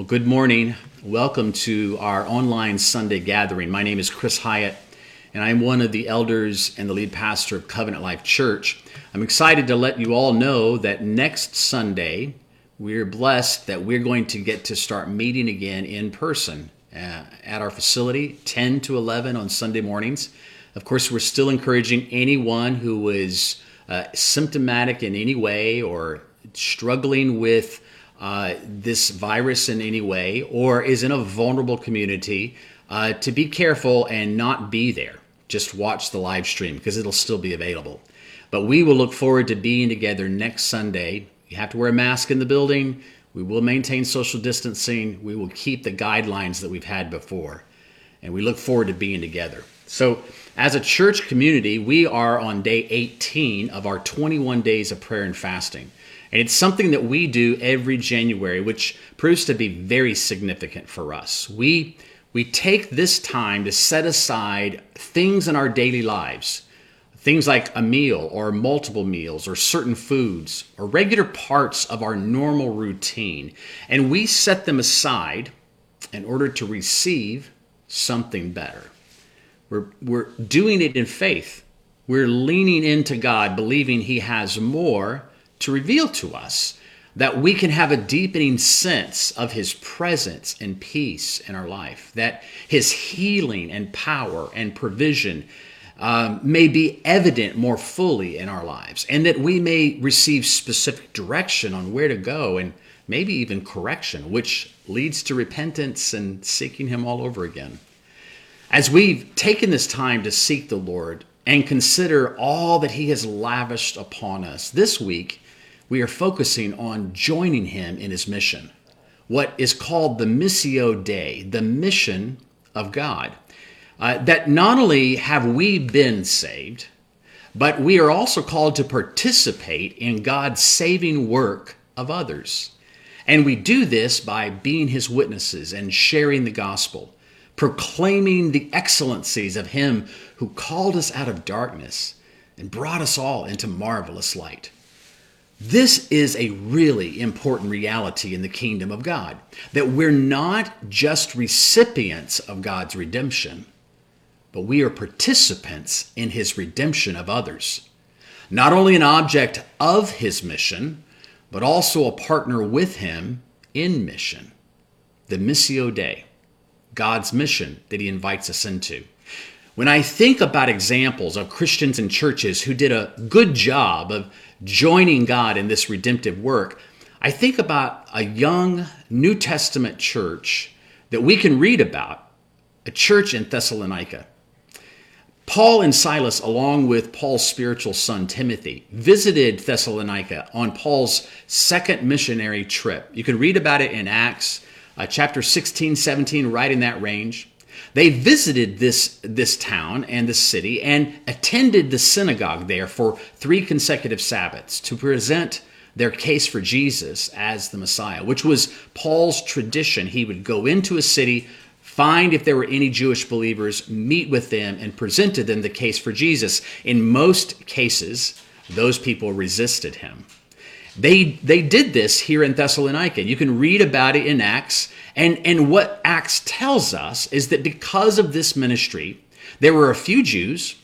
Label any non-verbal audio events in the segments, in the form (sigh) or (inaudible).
Well, good morning. Welcome to our online Sunday gathering. My name is Chris Hyatt, and I'm one of the elders and the lead pastor of Covenant Life Church. I'm excited to let you all know that next Sunday, we're blessed that we're going to get to start meeting again in person uh, at our facility, 10 to 11 on Sunday mornings. Of course, we're still encouraging anyone who is uh, symptomatic in any way or struggling with uh, this virus in any way or is in a vulnerable community, uh, to be careful and not be there. Just watch the live stream because it'll still be available. But we will look forward to being together next Sunday. You have to wear a mask in the building. We will maintain social distancing. We will keep the guidelines that we've had before. And we look forward to being together. So, as a church community, we are on day 18 of our 21 days of prayer and fasting. And it's something that we do every January, which proves to be very significant for us. We, we take this time to set aside things in our daily lives, things like a meal or multiple meals or certain foods or regular parts of our normal routine, and we set them aside in order to receive something better. We're, we're doing it in faith. We're leaning into God, believing He has more to reveal to us that we can have a deepening sense of his presence and peace in our life, that his healing and power and provision um, may be evident more fully in our lives, and that we may receive specific direction on where to go and maybe even correction, which leads to repentance and seeking him all over again. As we've taken this time to seek the Lord and consider all that he has lavished upon us this week, we are focusing on joining him in his mission, what is called the Missio Dei, the mission of God. Uh, that not only have we been saved, but we are also called to participate in God's saving work of others. And we do this by being his witnesses and sharing the gospel, proclaiming the excellencies of him who called us out of darkness and brought us all into marvelous light. This is a really important reality in the kingdom of God that we're not just recipients of God's redemption, but we are participants in his redemption of others. Not only an object of his mission, but also a partner with him in mission. The Missio Dei, God's mission that he invites us into. When I think about examples of Christians and churches who did a good job of joining God in this redemptive work, I think about a young New Testament church that we can read about, a church in Thessalonica. Paul and Silas, along with Paul's spiritual son Timothy, visited Thessalonica on Paul's second missionary trip. You can read about it in Acts uh, chapter 16, 17, right in that range. They visited this, this town and the city and attended the synagogue there for three consecutive Sabbaths to present their case for Jesus as the Messiah, which was Paul's tradition. He would go into a city, find if there were any Jewish believers, meet with them, and present to them the case for Jesus. In most cases, those people resisted him. They, they did this here in Thessalonica. You can read about it in Acts. And, and what Acts tells us is that because of this ministry, there were a few Jews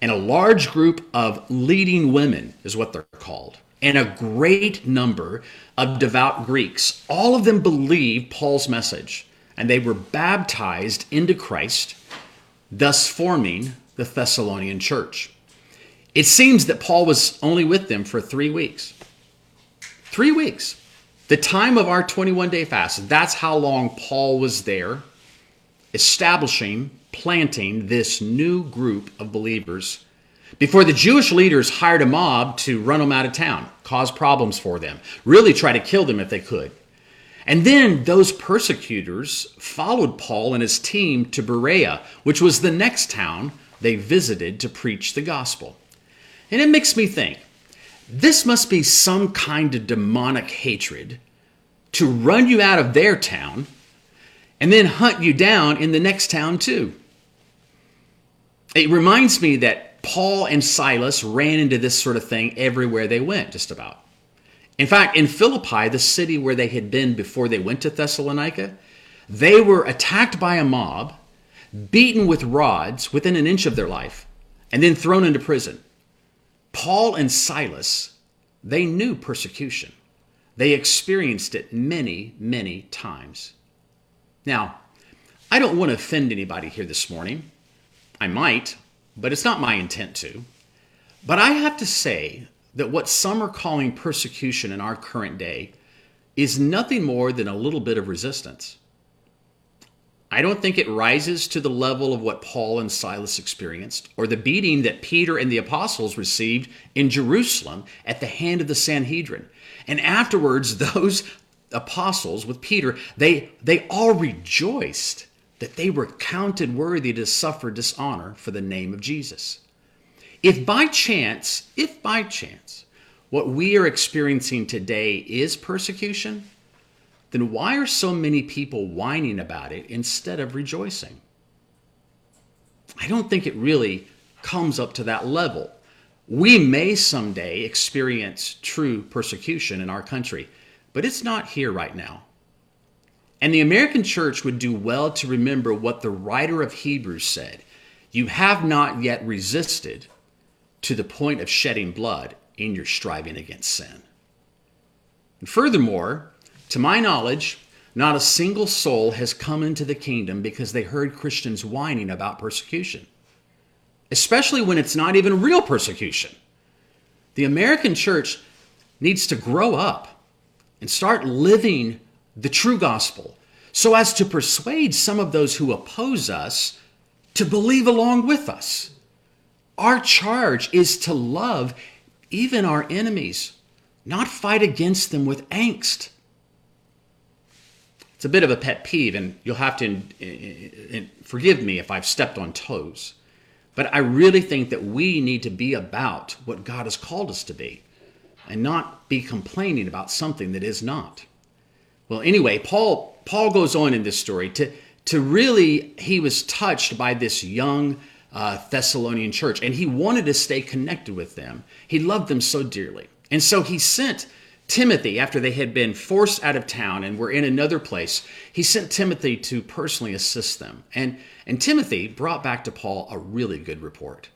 and a large group of leading women, is what they're called, and a great number of devout Greeks. All of them believed Paul's message, and they were baptized into Christ, thus forming the Thessalonian church. It seems that Paul was only with them for three weeks. Three weeks. The time of our 21 day fast. That's how long Paul was there, establishing, planting this new group of believers before the Jewish leaders hired a mob to run them out of town, cause problems for them, really try to kill them if they could. And then those persecutors followed Paul and his team to Berea, which was the next town they visited to preach the gospel. And it makes me think this must be some kind of demonic hatred to run you out of their town and then hunt you down in the next town too. It reminds me that Paul and Silas ran into this sort of thing everywhere they went, just about. In fact, in Philippi, the city where they had been before they went to Thessalonica, they were attacked by a mob, beaten with rods within an inch of their life, and then thrown into prison. Paul and Silas, they knew persecution. They experienced it many, many times. Now, I don't want to offend anybody here this morning. I might, but it's not my intent to. But I have to say that what some are calling persecution in our current day is nothing more than a little bit of resistance. I don't think it rises to the level of what Paul and Silas experienced or the beating that Peter and the apostles received in Jerusalem at the hand of the Sanhedrin. And afterwards, (laughs) those apostles with Peter, they, they all rejoiced that they were counted worthy to suffer dishonor for the name of Jesus. If by chance, if by chance, what we are experiencing today is persecution, then why are so many people whining about it instead of rejoicing? I don't think it really comes up to that level. We may someday experience true persecution in our country, but it's not here right now. And the American church would do well to remember what the writer of Hebrews said You have not yet resisted to the point of shedding blood in your striving against sin. And furthermore, to my knowledge, not a single soul has come into the kingdom because they heard Christians whining about persecution, especially when it's not even real persecution. The American church needs to grow up and start living the true gospel so as to persuade some of those who oppose us to believe along with us. Our charge is to love even our enemies, not fight against them with angst. It's a bit of a pet peeve, and you'll have to in, in, in, forgive me if I've stepped on toes. But I really think that we need to be about what God has called us to be and not be complaining about something that is not. Well, anyway, Paul Paul goes on in this story to to really he was touched by this young uh, Thessalonian church and he wanted to stay connected with them. He loved them so dearly. And so he sent Timothy, after they had been forced out of town and were in another place, he sent Timothy to personally assist them. And, and Timothy brought back to Paul a really good report.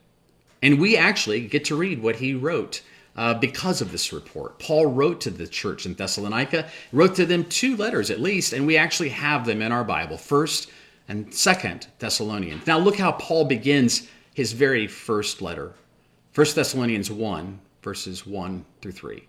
And we actually get to read what he wrote uh, because of this report. Paul wrote to the church in Thessalonica, wrote to them two letters at least, and we actually have them in our Bible, first and second Thessalonians. Now look how Paul begins his very first letter. 1 Thessalonians 1, verses 1 through 3.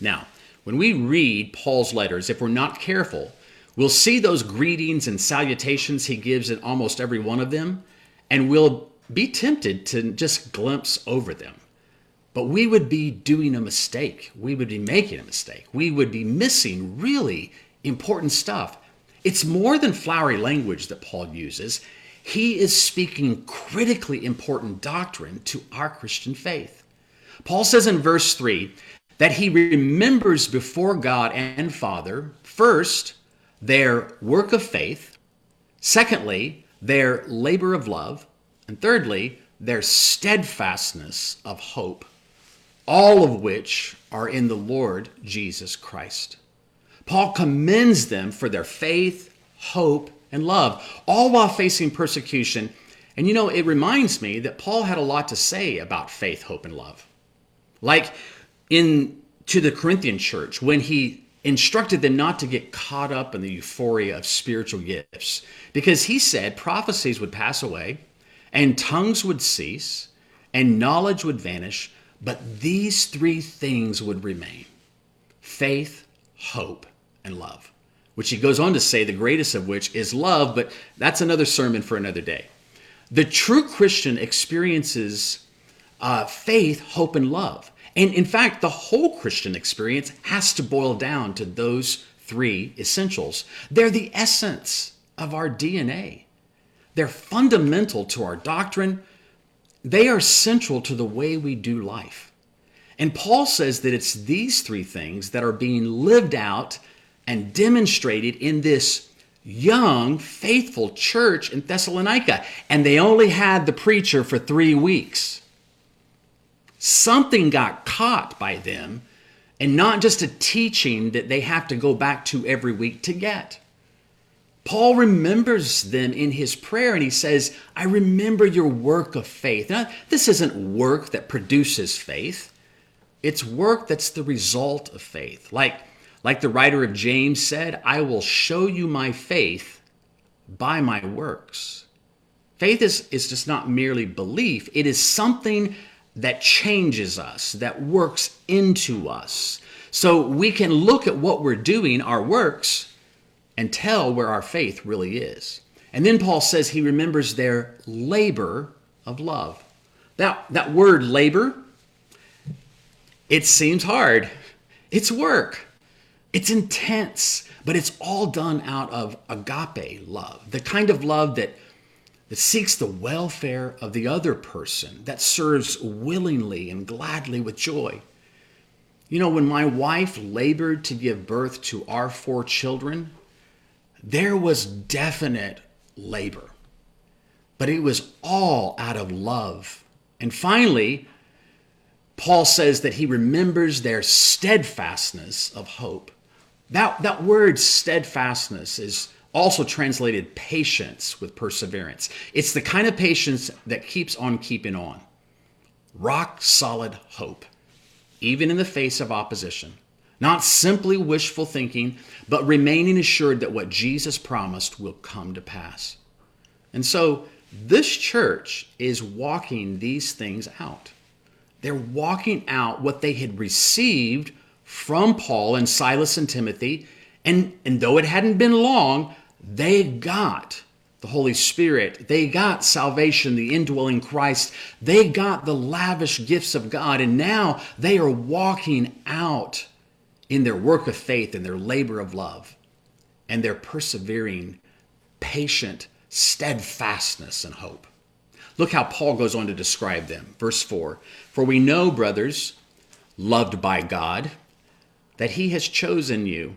Now, when we read Paul's letters, if we're not careful, we'll see those greetings and salutations he gives in almost every one of them, and we'll be tempted to just glimpse over them. But we would be doing a mistake. We would be making a mistake. We would be missing really important stuff. It's more than flowery language that Paul uses. He is speaking critically important doctrine to our Christian faith. Paul says in verse 3 that he remembers before God and Father, first, their work of faith, secondly, their labor of love, and thirdly, their steadfastness of hope, all of which are in the Lord Jesus Christ. Paul commends them for their faith, hope, and love, all while facing persecution. And you know, it reminds me that Paul had a lot to say about faith, hope, and love. Like in to the Corinthian church when he instructed them not to get caught up in the euphoria of spiritual gifts. Because he said prophecies would pass away and tongues would cease and knowledge would vanish but these three things would remain faith hope and love. Which he goes on to say the greatest of which is love but that's another sermon for another day. The true christian experiences uh, faith hope and love And in fact, the whole Christian experience has to boil down to those three essentials. They're the essence of our DNA, they're fundamental to our doctrine, they are central to the way we do life. And Paul says that it's these three things that are being lived out and demonstrated in this young, faithful church in Thessalonica. And they only had the preacher for three weeks. Something got caught by them, and not just a teaching that they have to go back to every week to get. Paul remembers them in his prayer and he says, I remember your work of faith. Now, this isn't work that produces faith, it's work that's the result of faith. Like, like the writer of James said, I will show you my faith by my works. Faith is, is just not merely belief, it is something that changes us, that works into us. So we can look at what we're doing, our works, and tell where our faith really is. And then Paul says he remembers their labor of love. Now, that word labor, it seems hard. It's work. It's intense, but it's all done out of agape love, the kind of love that that seeks the welfare of the other person, that serves willingly and gladly with joy. You know, when my wife labored to give birth to our four children, there was definite labor, but it was all out of love. And finally, Paul says that he remembers their steadfastness of hope. That, that word steadfastness is also translated patience with perseverance. It's the kind of patience that keeps on keeping on. Rock solid hope, even in the face of opposition. Not simply wishful thinking, but remaining assured that what Jesus promised will come to pass. And so, this church is walking these things out. They're walking out what they had received from Paul and Silas and Timothy. And, and though it hadn't been long, they got the Holy Spirit. They got salvation, the indwelling Christ. They got the lavish gifts of God. And now they are walking out in their work of faith and their labor of love and their persevering, patient steadfastness and hope. Look how Paul goes on to describe them. Verse 4 For we know, brothers, loved by God, that he has chosen you,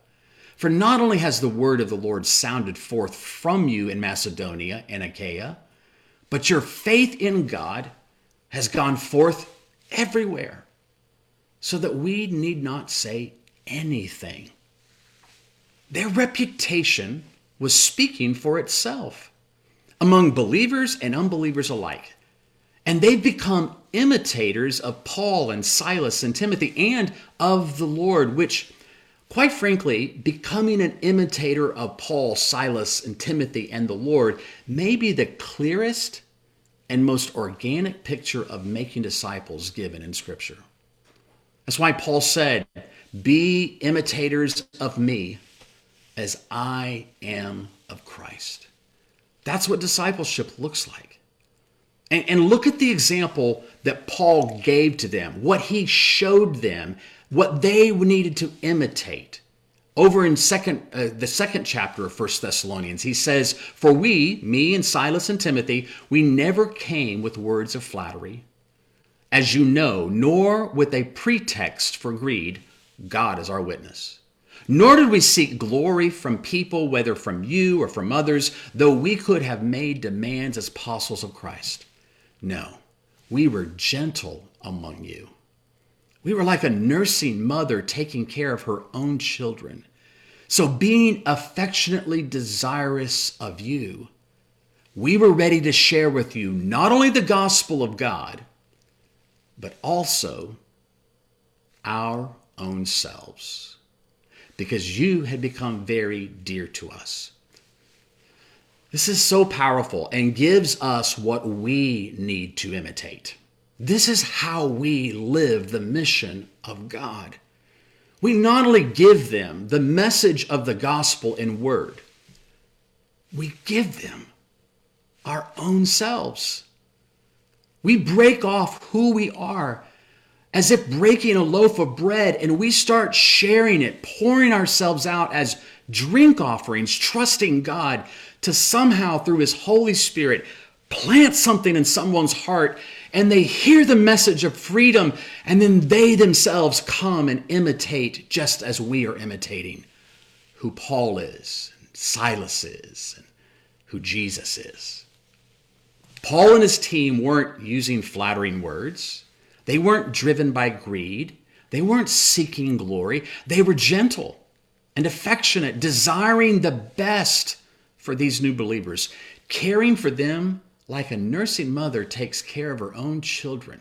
For not only has the word of the Lord sounded forth from you in Macedonia and Achaia, but your faith in God has gone forth everywhere, so that we need not say anything. Their reputation was speaking for itself among believers and unbelievers alike. And they've become imitators of Paul and Silas and Timothy and of the Lord, which, quite frankly, becoming an imitator of Paul, Silas, and Timothy and the Lord may be the clearest and most organic picture of making disciples given in Scripture. That's why Paul said, Be imitators of me as I am of Christ. That's what discipleship looks like. And, and look at the example that Paul gave to them, what he showed them, what they needed to imitate. Over in second, uh, the second chapter of First Thessalonians, he says, For we, me and Silas and Timothy, we never came with words of flattery, as you know, nor with a pretext for greed. God is our witness. Nor did we seek glory from people, whether from you or from others, though we could have made demands as apostles of Christ. No, we were gentle among you. We were like a nursing mother taking care of her own children. So, being affectionately desirous of you, we were ready to share with you not only the gospel of God, but also our own selves because you had become very dear to us. This is so powerful and gives us what we need to imitate. This is how we live the mission of God. We not only give them the message of the gospel in word, we give them our own selves. We break off who we are as if breaking a loaf of bread and we start sharing it, pouring ourselves out as drink offerings, trusting God to somehow, through His Holy Spirit, plant something in someone's heart and they hear the message of freedom and then they themselves come and imitate just as we are imitating who Paul is, and Silas is, and who Jesus is. Paul and his team weren't using flattering words. They weren't driven by greed. They weren't seeking glory. They were gentle and affectionate, desiring the best for these new believers, caring for them like a nursing mother takes care of her own children.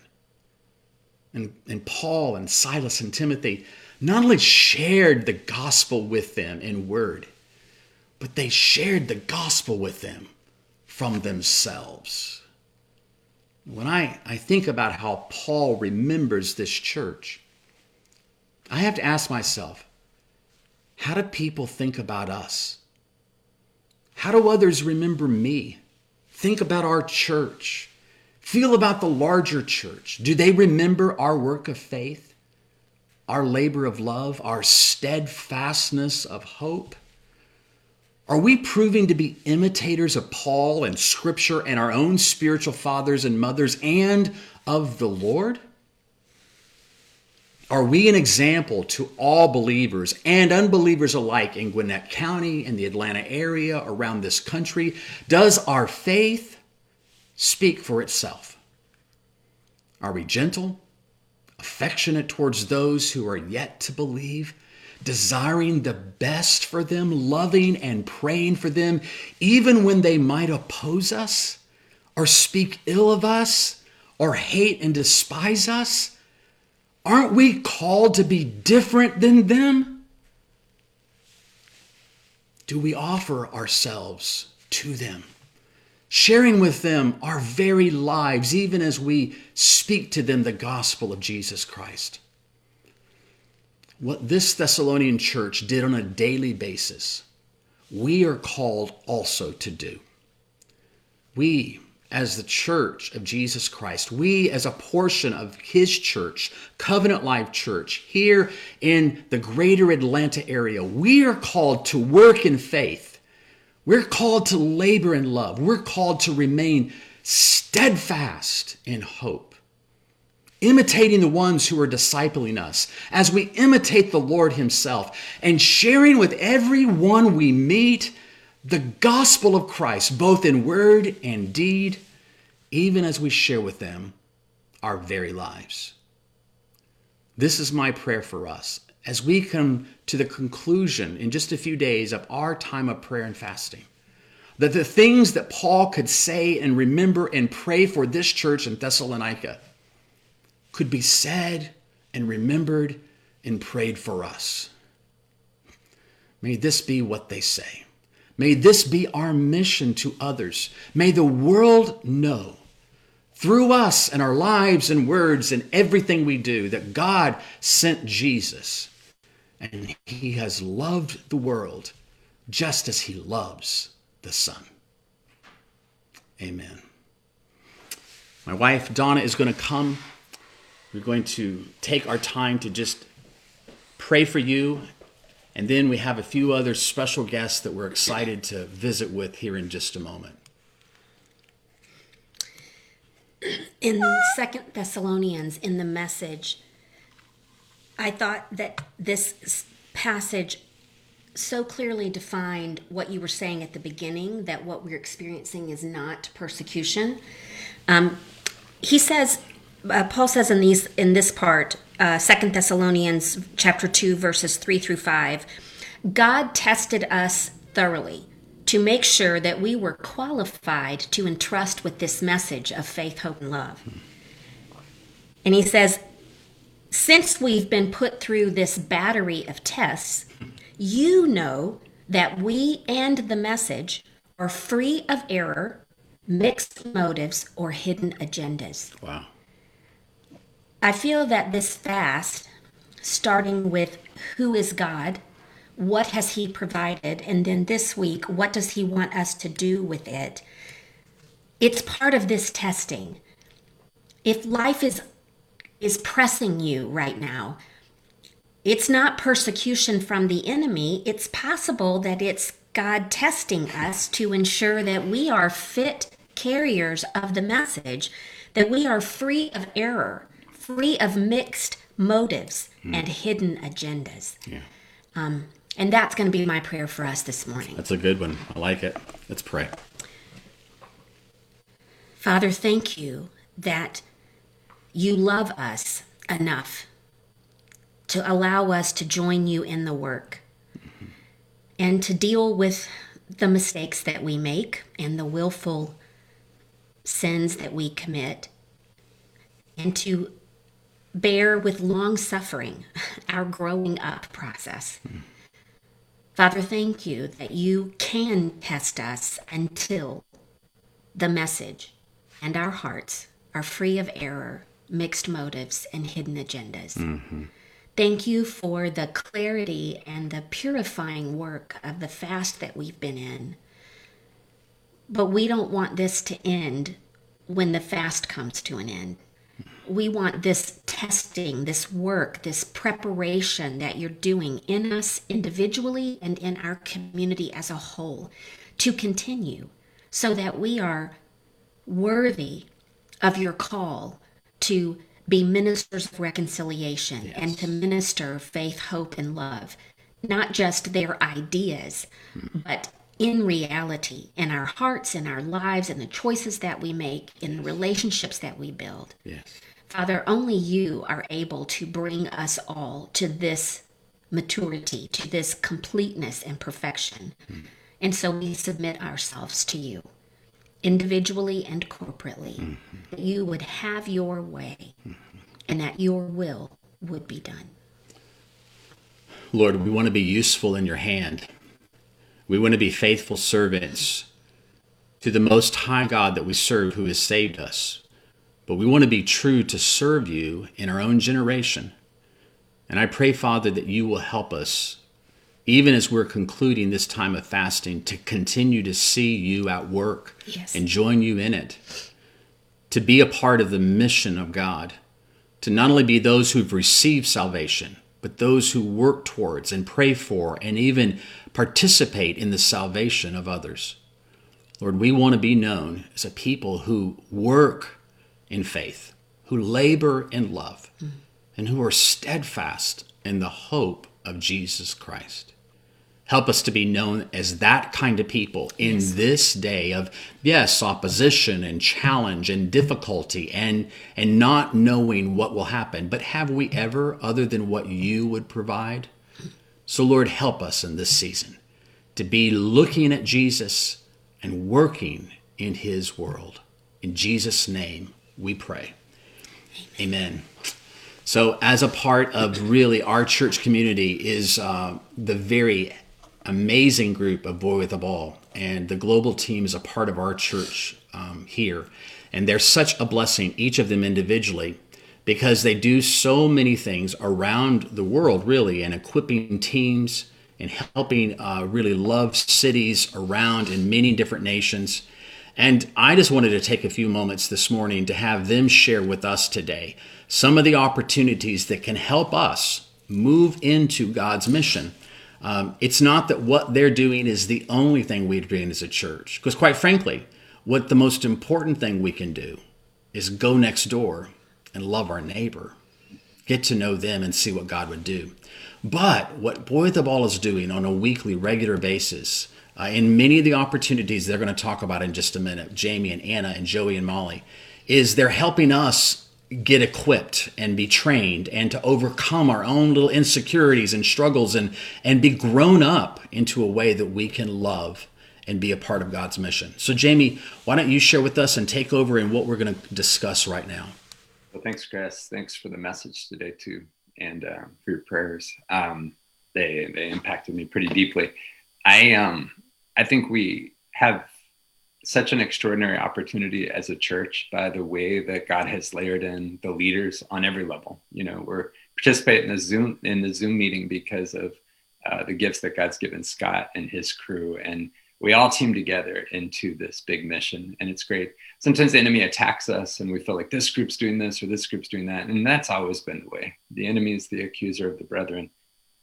And, and Paul and Silas and Timothy not only shared the gospel with them in word, but they shared the gospel with them from themselves. When I, I think about how Paul remembers this church, I have to ask myself, how do people think about us? How do others remember me? Think about our church. Feel about the larger church. Do they remember our work of faith, our labor of love, our steadfastness of hope? Are we proving to be imitators of Paul and Scripture and our own spiritual fathers and mothers and of the Lord? Are we an example to all believers and unbelievers alike in Gwinnett County, in the Atlanta area, around this country? Does our faith speak for itself? Are we gentle, affectionate towards those who are yet to believe, desiring the best for them, loving and praying for them, even when they might oppose us, or speak ill of us, or hate and despise us? Aren't we called to be different than them? Do we offer ourselves to them, sharing with them our very lives, even as we speak to them the gospel of Jesus Christ? What this Thessalonian church did on a daily basis, we are called also to do. We, as the church of Jesus Christ, we as a portion of his church, Covenant Life Church, here in the greater Atlanta area, we are called to work in faith. We're called to labor in love. We're called to remain steadfast in hope, imitating the ones who are discipling us as we imitate the Lord himself and sharing with everyone we meet the gospel of Christ, both in word and deed, even as we share with them our very lives. This is my prayer for us as we come to the conclusion in just a few days of our time of prayer and fasting. That the things that Paul could say and remember and pray for this church in Thessalonica could be said and remembered and prayed for us. May this be what they say. May this be our mission to others. May the world know through us and our lives and words and everything we do that God sent Jesus and he has loved the world just as he loves the Son. Amen. My wife Donna is going to come. We're going to take our time to just pray for you and then we have a few other special guests that we're excited to visit with here in just a moment. In Second Thessalonians, in the message, I thought that this passage so clearly defined what you were saying at the beginning that what we're experiencing is not persecution. Um, he says, uh, Paul says in these in this part, uh, Second Thessalonians chapter two verses three through five, God tested us thoroughly to make sure that we were qualified to entrust with this message of faith, hope, and love. And he says, since we've been put through this battery of tests, you know that we and the message are free of error, mixed motives, or hidden agendas. Wow. I feel that this fast, starting with who is God, what has He provided, and then this week, what does He want us to do with it? It's part of this testing. If life is is pressing you right now, it's not persecution from the enemy. It's possible that it's God testing us to ensure that we are fit carriers of the message, that we are free of error, free of mixed motives mm. and hidden agendas. Yeah. Um, and that's going to be my prayer for us this morning. That's a good one. I like it. Let's pray. Father, thank you that you love us enough to allow us to join you in the work mm-hmm. and to deal with the mistakes that we make and the willful sins that we commit and to bear with long suffering (laughs) our growing up process. Mm. Father, thank you that you can test us until the message and our hearts are free of error, mixed motives, and hidden agendas. Mm-hmm. Thank you for the clarity and the purifying work of the fast that we've been in. But we don't want this to end when the fast comes to an end we want this testing, this work, this preparation that you're doing in us individually and in our community as a whole to continue so that we are worthy of your call to be ministers of reconciliation yes. and to minister faith, hope, and love. Not just their ideas, mm. but in reality, in our hearts, in our lives, in the choices that we make, in the relationships that we build. Yes. Father, only you are able to bring us all to this maturity, to this completeness and perfection. Mm. And so we submit ourselves to you, individually and corporately, mm-hmm. that you would have your way mm-hmm. and that your will would be done. Lord, we want to be useful in your hand. We want to be faithful servants to the Most High God that we serve who has saved us. But we want to be true to serve you in our own generation. And I pray, Father, that you will help us, even as we're concluding this time of fasting, to continue to see you at work yes. and join you in it, to be a part of the mission of God, to not only be those who've received salvation, but those who work towards and pray for and even participate in the salvation of others. Lord, we want to be known as a people who work in faith, who labor in love, mm. and who are steadfast in the hope of Jesus Christ. Help us to be known as that kind of people in yes. this day of, yes, opposition and challenge and difficulty and, and not knowing what will happen. But have we ever, other than what you would provide? So, Lord, help us in this season to be looking at Jesus and working in his world. In Jesus' name, we pray. Amen. Amen. So, as a part of really our church community is uh, the very amazing group of Boy with a Ball, and the global team is a part of our church um, here. And they're such a blessing, each of them individually, because they do so many things around the world, really, and equipping teams and helping uh, really love cities around in many different nations. And I just wanted to take a few moments this morning to have them share with us today some of the opportunities that can help us move into God's mission. Um, it's not that what they're doing is the only thing we're doing as a church, because quite frankly, what the most important thing we can do is go next door and love our neighbor, get to know them and see what God would do. But what Boy the Ball is doing on a weekly, regular basis uh, in many of the opportunities they're going to talk about in just a minute, Jamie and Anna and Joey and Molly, is they're helping us get equipped and be trained and to overcome our own little insecurities and struggles and and be grown up into a way that we can love and be a part of God's mission. So Jamie, why don't you share with us and take over in what we're going to discuss right now? Well, thanks, Chris. Thanks for the message today too, and uh, for your prayers. Um, they they impacted me pretty deeply. I um I think we have such an extraordinary opportunity as a church by the way that God has layered in the leaders on every level. You know, we're participating in the Zoom in the Zoom meeting because of uh, the gifts that God's given Scott and his crew, and we all team together into this big mission, and it's great. Sometimes the enemy attacks us, and we feel like this group's doing this or this group's doing that, and that's always been the way. The enemy is the accuser of the brethren.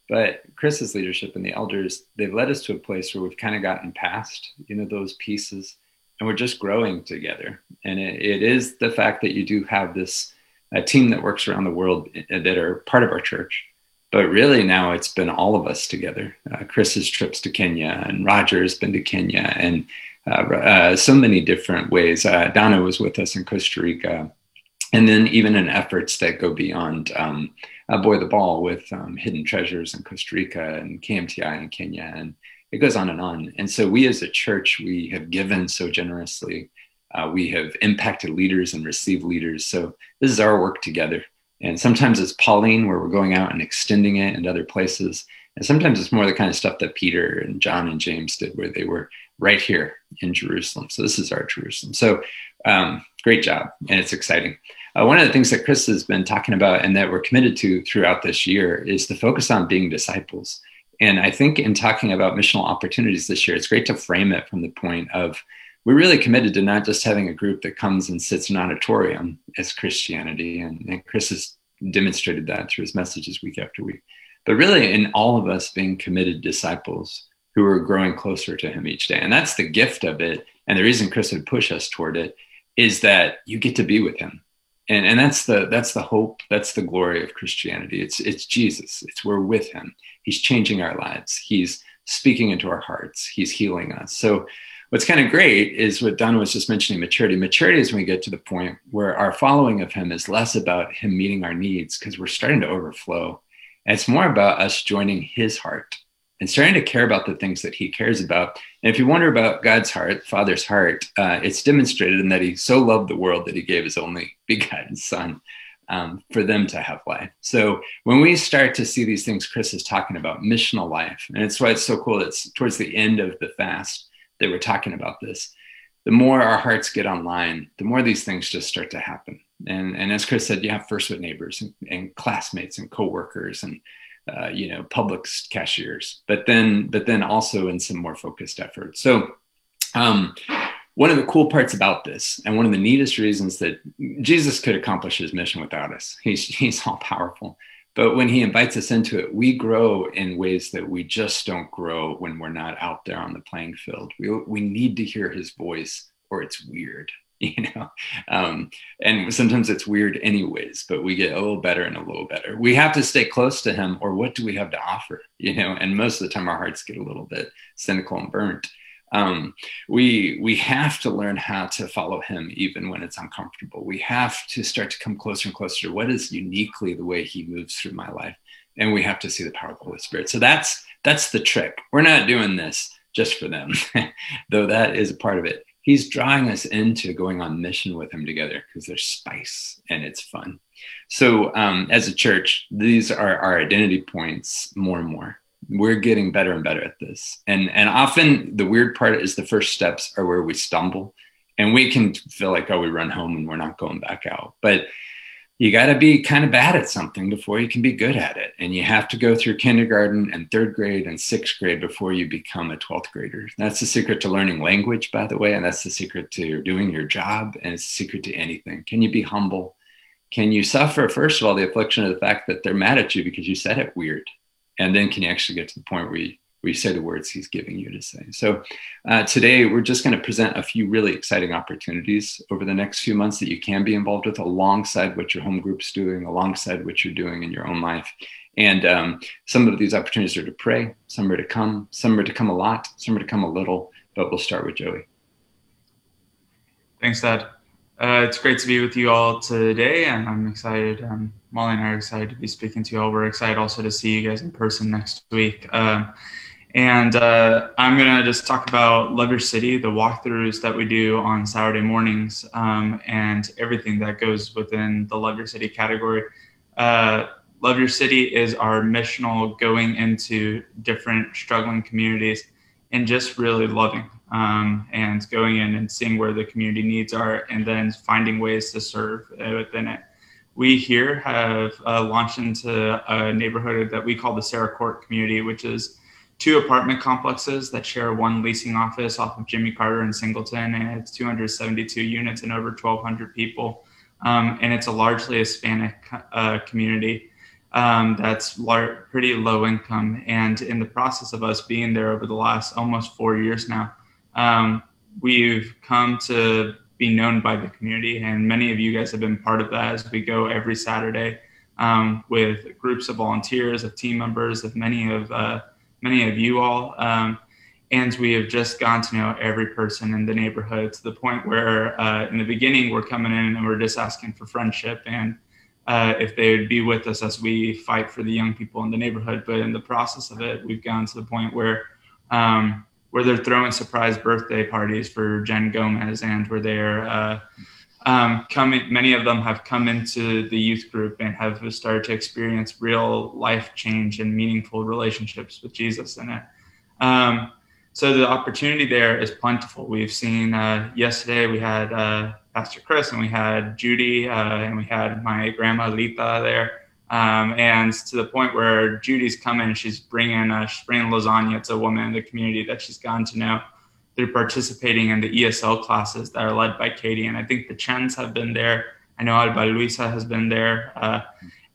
But Chris's leadership and the elders, they've led us to a place where we've kind of gotten past, you know, those pieces and we're just growing together. And it, it is the fact that you do have this a team that works around the world eh, that are part of our church. But really now it's been all of us together. Uh, Chris's trips to Kenya and Roger's been to Kenya and uh, uh, so many different ways. Uh, Donna was with us in Costa Rica. And then even in efforts that go beyond um, Boy the Ball with um, Hidden Treasures in Costa Rica and KMTI in Kenya and it goes on and on. And so we as a church, we have given so generously. Uh, we have impacted leaders and received leaders. So this is our work together. And sometimes it's Pauline, where we're going out and extending it in other places. And sometimes it's more the kind of stuff that Peter and John and James did, where they were right here in Jerusalem. So this is our Jerusalem. So um, great job. And it's exciting. Uh, one of the things that Chris has been talking about and that we're committed to throughout this year is the focus on being disciples. And I think in talking about missional opportunities this year, it's great to frame it from the point of we're really committed to not just having a group that comes and sits in an auditorium as Christianity. And, and Chris has demonstrated that through his messages week after week, but really in all of us being committed disciples who are growing closer to him each day. And that's the gift of it. And the reason Chris would push us toward it is that you get to be with him. And, and that's the that's the hope that's the glory of christianity. It's it's jesus. It's we're with him. He's changing our lives. He's speaking into our hearts. He's healing us. So what's kind of great is what Don was just mentioning maturity. Maturity is when we get to the point where our following of him is less about him meeting our needs because we're starting to overflow. And it's more about us joining his heart and starting to care about the things that he cares about. And if you wonder about God's heart, Father's heart, uh, it's demonstrated in that he so loved the world that he gave his only (laughs) begotten son um, for them to have life. So when we start to see these things Chris is talking about, missional life, and it's why it's so cool. It's towards the end of the fast that we're talking about this. The more our hearts get online, the more these things just start to happen. And, and as Chris said, you have first with neighbors and, and classmates and coworkers and uh, you know public cashiers, but then but then also in some more focused efforts. So um, one of the cool parts about this, and one of the neatest reasons that Jesus could accomplish his mission without us, he's, he's all powerful. But when he invites us into it, we grow in ways that we just don't grow when we're not out there on the playing field. We, we need to hear his voice or it's weird, (laughs) you know? Um, and sometimes it's weird anyways, but we get a little better and a little better. We have to stay close to him or what do we have to offer, you know? And most of the time our hearts get a little bit cynical and burnt um, we we have to learn how to follow him even when it's uncomfortable we have to start to come closer and closer to what is uniquely the way he moves through my life and we have to see the power of the holy spirit so that's that's the trick we're not doing this just for them (laughs) though that is a part of it he's drawing us into going on mission with him together because there's spice and it's fun. So um, as a church these are our identity points more and more. We're getting better and better at this. And and often the weird part is the first steps are where we stumble and we can feel like oh we run home and we're not going back out. But you got to be kind of bad at something before you can be good at it. And you have to go through kindergarten and third grade and sixth grade before you become a 12th grader. That's the secret to learning language by the way and that's the secret to doing your job and it's the secret to anything. Can you be humble? Can you suffer first of all the affliction of the fact that they're mad at you because you said it weird? And then can you actually get to the point where you, where you say the words he's giving you to say so uh, today we're just going to present a few really exciting opportunities over the next few months that you can be involved with alongside what your home group's doing alongside what you're doing in your own life and um, some of these opportunities are to pray some are to come some are to come a lot some are to come a little but we'll start with joey thanks dad uh, it's great to be with you all today, and I'm excited. Um, Molly and I are excited to be speaking to you all. We're excited also to see you guys in person next week. Um, And uh, I'm going to just talk about Love Your City, the walkthroughs that we do on Saturday mornings, um, and everything that goes within the Love Your City category. Uh, Love Your City is our missional going into different struggling communities and just really loving um, and going in and seeing where the community needs are and then finding ways to serve within it. We here have uh, launched into a neighborhood that we call the Sarah Court community, which is two apartment complexes that share one leasing office off of Jimmy Carter and Singleton, and it's 272 units and over 1,200 people. Um, and it's a largely Hispanic uh, community um, that's lar- pretty low income. And in the process of us being there over the last almost four years now, um, we've come to be known by the community. And many of you guys have been part of that as we go every Saturday um, with groups of volunteers, of team members, of many of uh, many of you all. Um, and we have just gotten to know every person in the neighborhood to the point where uh, in the beginning we're coming in and we're just asking for friendship and uh, if they would be with us as we fight for the young people in the neighborhood. But in the process of it, we've gotten to the point where um, where they're throwing surprise birthday parties for Jen Gomez and where they're uh, um, coming. Many of them have come into the youth group and have started to experience real life change and meaningful relationships with Jesus in it. Um, so the opportunity there is plentiful. We've seen uh, yesterday we had uh, Pastor Chris and we had Judy uh, and we had my grandma Lita there. Um, and to the point where Judy's coming, she's bringing uh, she's bringing lasagna to a woman in the community that she's gone to know through participating in the ESL classes that are led by Katie. And I think the Chens have been there. I know Alba Luisa has been there. Uh,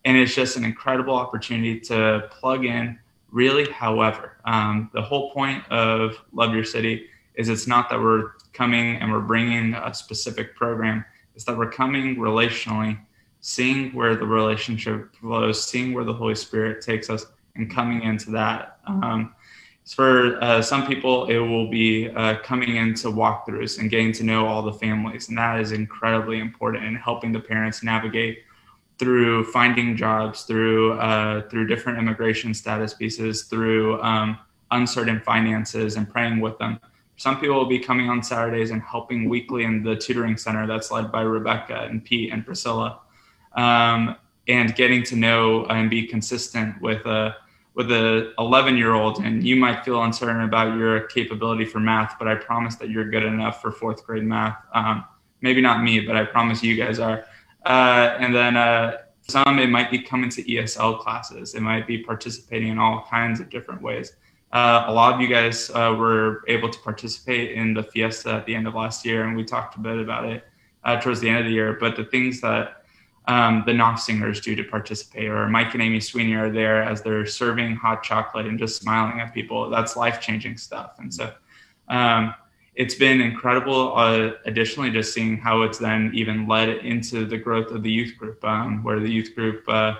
and it's just an incredible opportunity to plug in really however um, the whole point of love your city is it's not that we're coming and we're bringing a specific program it's that we're coming relationally seeing where the relationship flows seeing where the holy spirit takes us and coming into that um, for uh, some people it will be uh, coming into walkthroughs and getting to know all the families and that is incredibly important in helping the parents navigate through finding jobs, through uh, through different immigration status pieces, through um, uncertain finances, and praying with them. Some people will be coming on Saturdays and helping weekly in the tutoring center that's led by Rebecca and Pete and Priscilla, um, and getting to know and be consistent with a with a 11 year old. And you might feel uncertain about your capability for math, but I promise that you're good enough for fourth grade math. Um, maybe not me, but I promise you guys are. Uh, and then uh, some, it might be coming to ESL classes. It might be participating in all kinds of different ways. Uh, a lot of you guys uh, were able to participate in the fiesta at the end of last year, and we talked a bit about it uh, towards the end of the year. But the things that um, the Knopf singers do to participate, or Mike and Amy Sweeney are there as they're serving hot chocolate and just smiling at people. That's life changing stuff. And so, um, it's been incredible. Uh, additionally, just seeing how it's then even led into the growth of the youth group, um, where the youth group uh,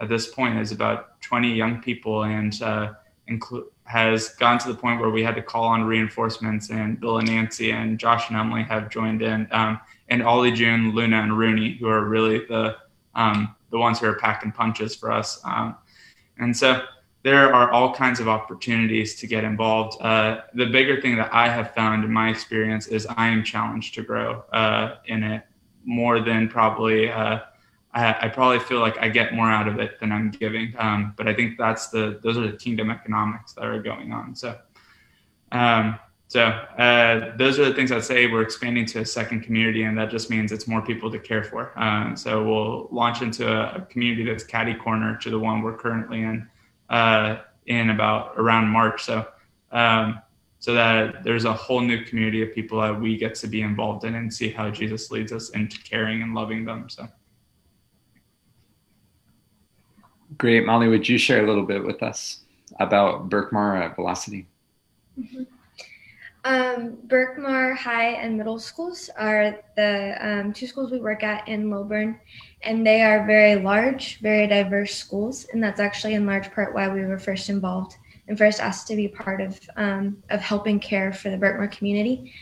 at this point is about 20 young people and uh, inclu- has gone to the point where we had to call on reinforcements. And Bill and Nancy and Josh and Emily have joined in, um, and Ollie, June, Luna, and Rooney, who are really the um, the ones who are packing punches for us. Um, and so there are all kinds of opportunities to get involved. Uh, the bigger thing that I have found in my experience is I am challenged to grow uh, in it more than probably. Uh, I, probably feel like I get more out of it than I'm giving. Um, but I think that's the those are the kingdom economics that are going on. So, um, so uh, those are the things I'd say. We're expanding to a second community, and that just means it's more people to care for. Um, so we'll launch into a, a community that's catty corner to the one we're currently in uh, in about around March. So, um, so that there's a whole new community of people that we get to be involved in and see how Jesus leads us into caring and loving them. So. Great. Molly, would you share a little bit with us about Berkmar at Velocity? Mm-hmm. Um, Berkmar High and Middle Schools are the um, two schools we work at in Lilburn, and they are very large, very diverse schools, and that's actually in large part why we were first involved and first asked to be part of um, of helping care for the Berkmar community.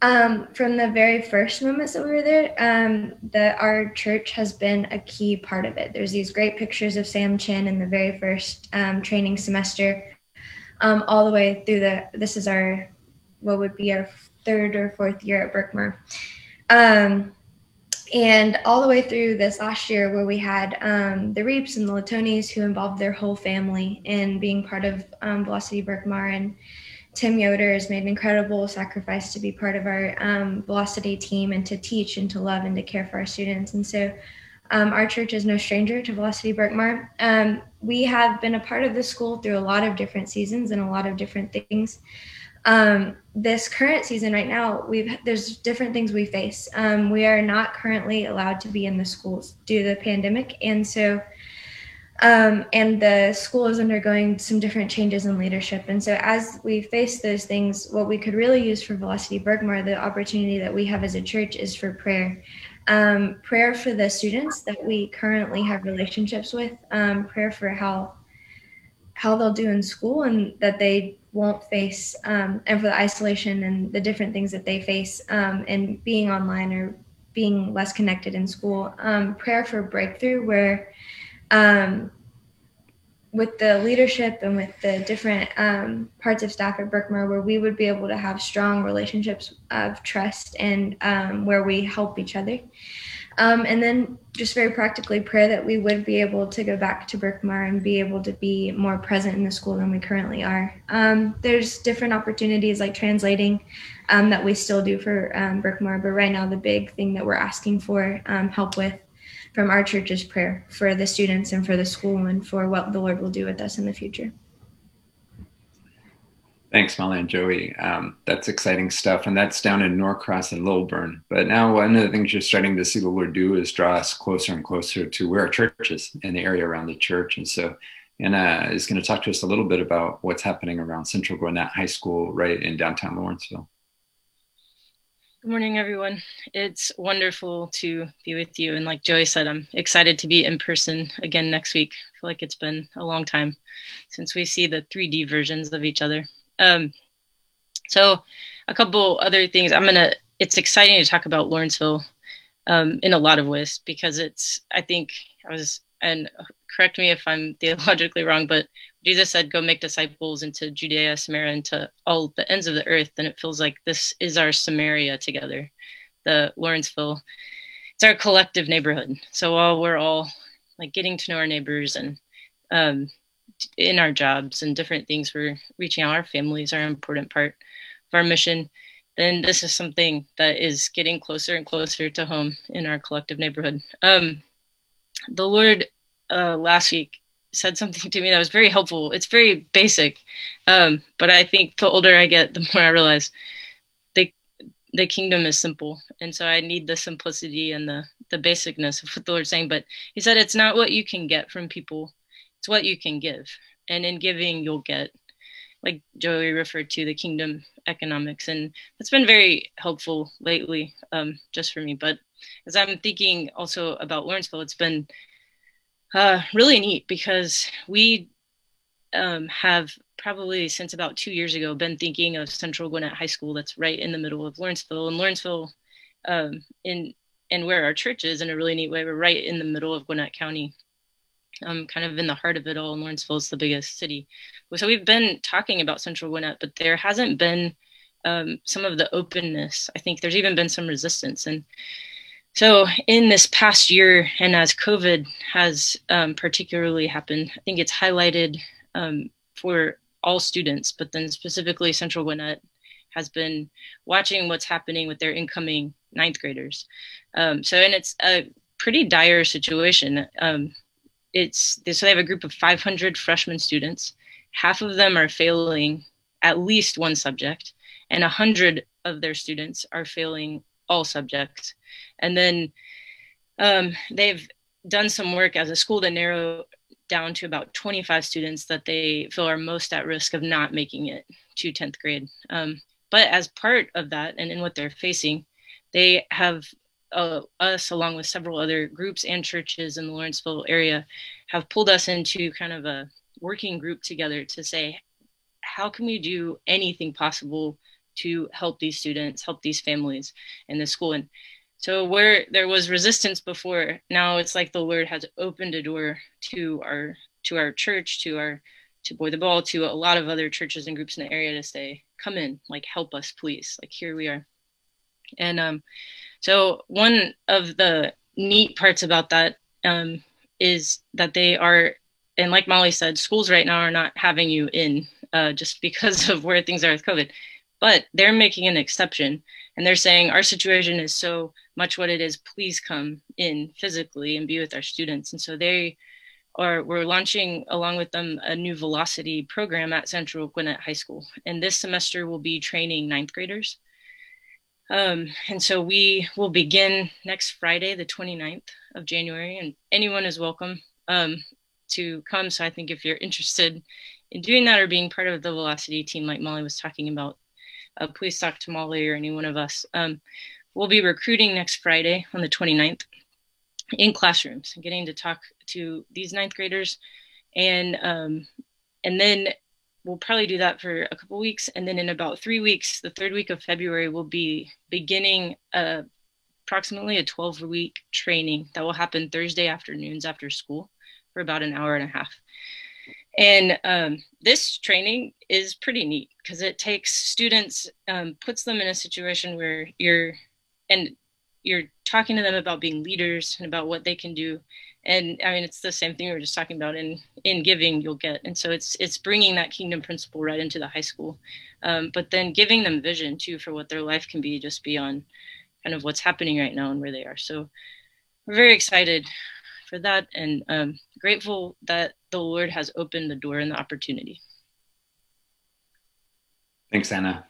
Um, from the very first moments that we were there, um, the our church has been a key part of it. There's these great pictures of Sam Chin in the very first um, training semester um, all the way through the. This is our what would be our third or fourth year at Berkmar. Um, and all the way through this last year where we had um, the Reeps and the Latonis who involved their whole family in being part of um, Velocity Berkmar and Tim Yoder has made an incredible sacrifice to be part of our um, Velocity team and to teach and to love and to care for our students. And so um, our church is no stranger to Velocity Berkmar. Um, we have been a part of the school through a lot of different seasons and a lot of different things. Um, this current season right now, we've there's different things we face. Um, we are not currently allowed to be in the schools due to the pandemic, and so um, and the school is undergoing some different changes in leadership. And so, as we face those things, what we could really use for Velocity Berkmar, the opportunity that we have as a church, is for prayer. Um, prayer for the students that we currently have relationships with. Um, prayer for how how they'll do in school and that they won't face um, and for the isolation and the different things that they face um, and being online or being less connected in school um, prayer for breakthrough where um, with the leadership and with the different um, parts of staff at Berkmar where we would be able to have strong relationships of trust and um, where we help each other um, and then just very practically pray that we would be able to go back to Berkmar and be able to be more present in the school than we currently are. Um, there's different opportunities like translating um, that we still do for um, Berkmar, but right now the big thing that we're asking for um, help with from our church is prayer for the students and for the school and for what the Lord will do with us in the future. Thanks, Molly and Joey. Um, that's exciting stuff. And that's down in Norcross and Lilburn. But now, one of the things you're starting to see the Lord do is draw us closer and closer to where our church is in the area around the church. And so, Anna is going to talk to us a little bit about what's happening around Central Gwinnett High School right in downtown Lawrenceville. Good morning, everyone. It's wonderful to be with you. And like Joey said, I'm excited to be in person again next week. I feel like it's been a long time since we see the 3D versions of each other. Um, so a couple other things. I'm gonna. It's exciting to talk about Lawrenceville um, in a lot of ways because it's. I think I was and correct me if I'm (laughs) theologically wrong, but Jesus said, "Go make disciples into Judea, Samaria, into all the ends of the earth." And it feels like this is our Samaria together, the Lawrenceville. It's our collective neighborhood. So while we're all like getting to know our neighbors and um, in our jobs and different things we're reaching out. Our families are an important part of our mission. Then this is something that is getting closer and closer to home in our collective neighborhood. Um, the lord uh, last week said something (laughs) to me that was very helpful. It's very basic um, but i think the older i get the (laughs) more i realize the the kingdom is simple. And so i need the simplicity and the the basicness of what the lord's saying. But he said it's not what you can get from people it's what you can give. And in giving you'll get like joey referred to the kingdom economics. And that's been very helpful lately um, just for me. But as i'm thinking also about lawrenceville it's been uh, really neat because we um, have probably since about two years ago been thinking of central gwinnett high school that's right in the middle of lawrenceville. And lawrenceville um, in and where our church is in a really neat way we're right in the middle of gwinnett county um, kind of in the heart of it all. Lawrenceville is the biggest city. So we've been talking about Central Gwinnett, but there hasn't been um, some of the openness. I think there's even been some resistance. And so in this past year, and as COVID has um, particularly happened, I think it's highlighted um, for all students, but then specifically Central Gwinnett has been watching what's happening with their incoming ninth graders. Um, so, and it's a pretty dire situation. Um, it's so they have a group of 500 freshman students. Half of them are failing at least one subject, and 100 of their students are failing all subjects. And then um, they've done some work as a school to narrow down to about 25 students that they feel are most at risk of not making it to 10th grade. Um, but as part of that, and in what they're facing, they have uh, us, along with several other groups and churches in the Lawrenceville area, have pulled us into kind of a working group together to say, how can we do anything possible to help these students, help these families in the school? And so, where there was resistance before, now it's like the Lord has opened a door to our to our church, to our to Boy the Ball to a lot of other churches and groups in the area to say, come in, like help us, please. Like here we are. And um, so one of the neat parts about that um, is that they are, and like Molly said, schools right now are not having you in uh, just (laughs) because of where things are with COVID, but they're making an exception and they're saying our situation is so much what it is. Please come in physically and be with our students. And so they are we're launching along with them a new velocity program at Central Gwinnett High School. And this semester we'll be training ninth graders. Um, and so we will begin next Friday, the 29th of January, and anyone is welcome um, to come. So I think if you're interested in doing that or being part of the velocity team, like Molly was talking about, uh, please talk to Molly or any one of us. Um, we'll be recruiting next Friday on the 29th in classrooms getting to talk to these ninth graders and um, and then we'll probably do that for a couple weeks and then in about three weeks the third week of february we'll be beginning a, approximately a 12 week training that will happen thursday afternoons after school for about an hour and a half. And um, this training is pretty neat because it takes students um, puts them in a situation where you're and you're talking to them about being leaders and about what they can do and i mean it's the same thing we were just talking about in in giving you'll get. And so it's it's bringing that kingdom principle right into the high school. Um, but then giving them vision too for what their life can be just beyond kind of what's happening right now and where they are. So we're very excited for that and um, grateful that the lord has opened the door and the opportunity. Thanks anna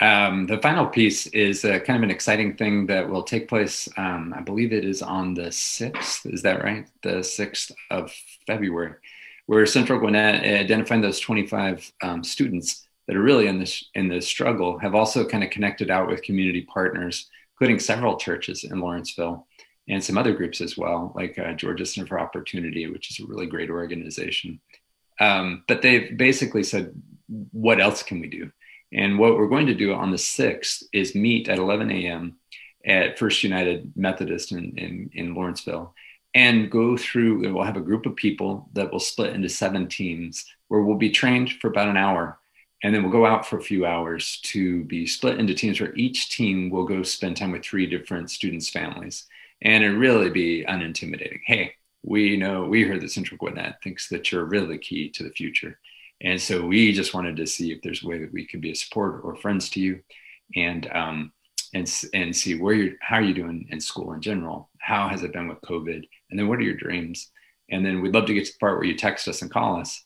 um, the final piece is uh, kind of an exciting thing that will take place. Um, I believe it is on the 6th. Is that right? The 6th of February, where Central Gwinnett, identifying those 25 um, students that are really in this in this struggle, have also kind of connected out with community partners, including several churches in Lawrenceville and some other groups as well, like uh, Georgia Center for Opportunity, which is a really great organization. Um, but they've basically said, what else can we do? And what we're going to do on the 6th is meet at 11 a.m. at First United Methodist in, in, in Lawrenceville and go through, we'll have a group of people that will split into seven teams where we'll be trained for about an hour. And then we'll go out for a few hours to be split into teams where each team will go spend time with three different students' families. And it really be unintimidating. Hey, we know, we heard that Central Gwinnett thinks that you're really key to the future. And so we just wanted to see if there's a way that we could be a support or friends to you, and um, and and see where you're how are you doing in school in general. How has it been with COVID? And then what are your dreams? And then we'd love to get to the part where you text us and call us,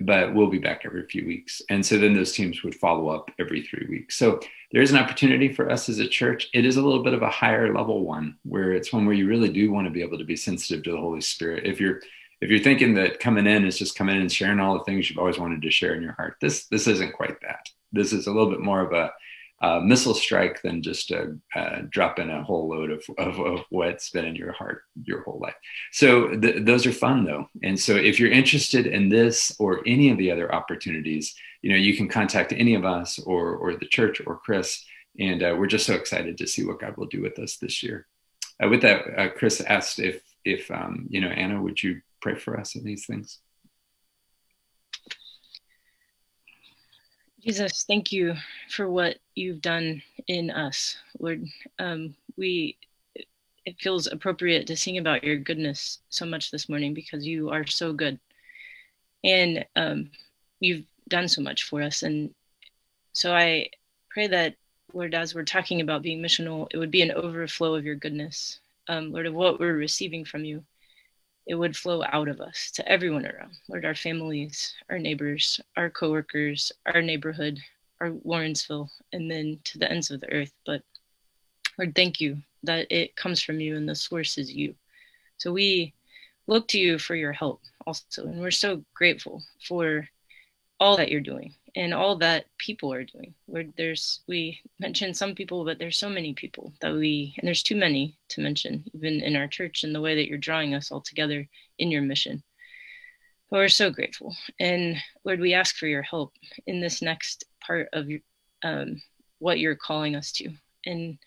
but we'll be back every few weeks. And so then those teams would follow up every three weeks. So there's an opportunity for us as a church. It is a little bit of a higher level one where it's one where you really do want to be able to be sensitive to the Holy Spirit. If you're if you're thinking that coming in is just coming in and sharing all the things you've always wanted to share in your heart, this this isn't quite that. This is a little bit more of a, a missile strike than just a, a drop in a whole load of, of, of, what's been in your heart your whole life. So th- those are fun though, and so if you're interested in this or any of the other opportunities, you know you can contact any of us or or the church or Chris, and uh, we're just so excited to see what God will do with us this year. Uh, with that, uh, Chris asked if if um, you know Anna, would you pray for us in these things. Jesus, thank you for what you've done in us, Lord. Um, we it feels appropriate to sing about your goodness so much this morning because you are so good, and um, you've done so much for us. And so I pray that, Lord, as we're talking about being missional, it would be an overflow of your goodness, um, Lord, of what we're receiving from you it would flow out of us to everyone around, Lord, our families, our neighbors, our coworkers, our neighborhood, our Lawrenceville, and then to the ends of the earth. But Lord, thank you that it comes from you and the source is you. So we look to you for your help also. And we're so grateful for all that you're doing and all that people are doing. Where there's we mentioned some people, but there's so many people that we and there's too many to mention, even in our church and the way that you're drawing us all together in your mission. But we're so grateful, and Lord, we ask for your help in this next part of um, what you're calling us to, and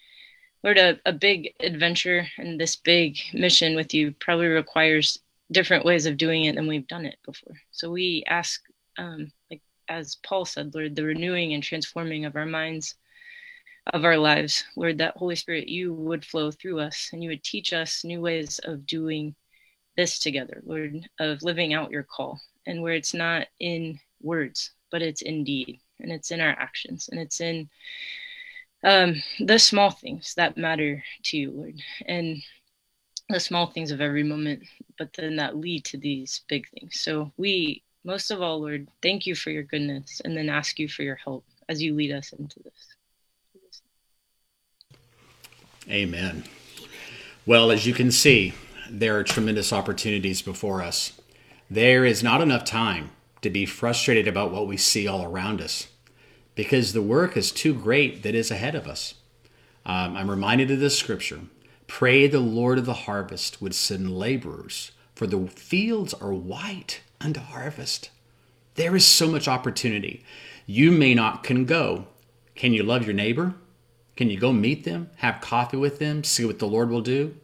Lord, a, a big adventure and this big mission with you probably requires different ways of doing it than we've done it before. So we ask um, like as Paul said, Lord, the renewing and transforming of our minds, of our lives, Lord, that Holy Spirit, you would flow through us and you would teach us new ways of doing this together, Lord, of living out your call, and where it's not in words, but it's in deed, and it's in our actions, and it's in um, the small things that matter to you, Lord, and the small things of every moment, but then that lead to these big things. So we, most of all, Lord, thank you for your goodness, and then ask you for your help as you lead us into this. Amen. Well, as you can see, there are tremendous opportunities before us. There is not enough time to be frustrated about what we see all around us because the work is too great that is ahead of us. Um, I'm reminded of this scripture Pray the Lord of the harvest would send laborers, for the fields are white unto harvest. There is so much opportunity. You may not can go. Can you love your neighbor? Can you go meet them, have coffee with them, see what the Lord will do?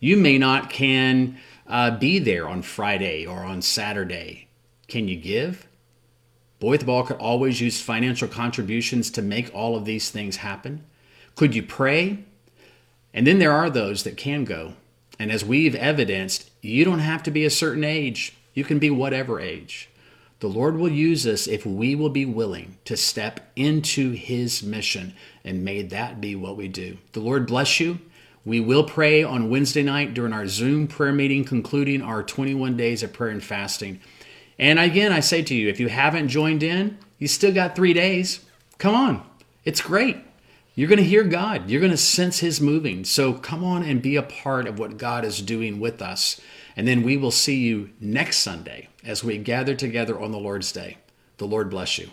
You may not can uh, be there on Friday or on Saturday. Can you give? Boy the Ball could always use financial contributions to make all of these things happen. Could you pray? And then there are those that can go. And as we've evidenced, you don't have to be a certain age. You can be whatever age. The Lord will use us if we will be willing to step into His mission, and may that be what we do. The Lord bless you. We will pray on Wednesday night during our Zoom prayer meeting, concluding our 21 days of prayer and fasting. And again, I say to you, if you haven't joined in, you still got three days. Come on, it's great. You're going to hear God, you're going to sense His moving. So come on and be a part of what God is doing with us. And then we will see you next Sunday as we gather together on the Lord's Day. The Lord bless you.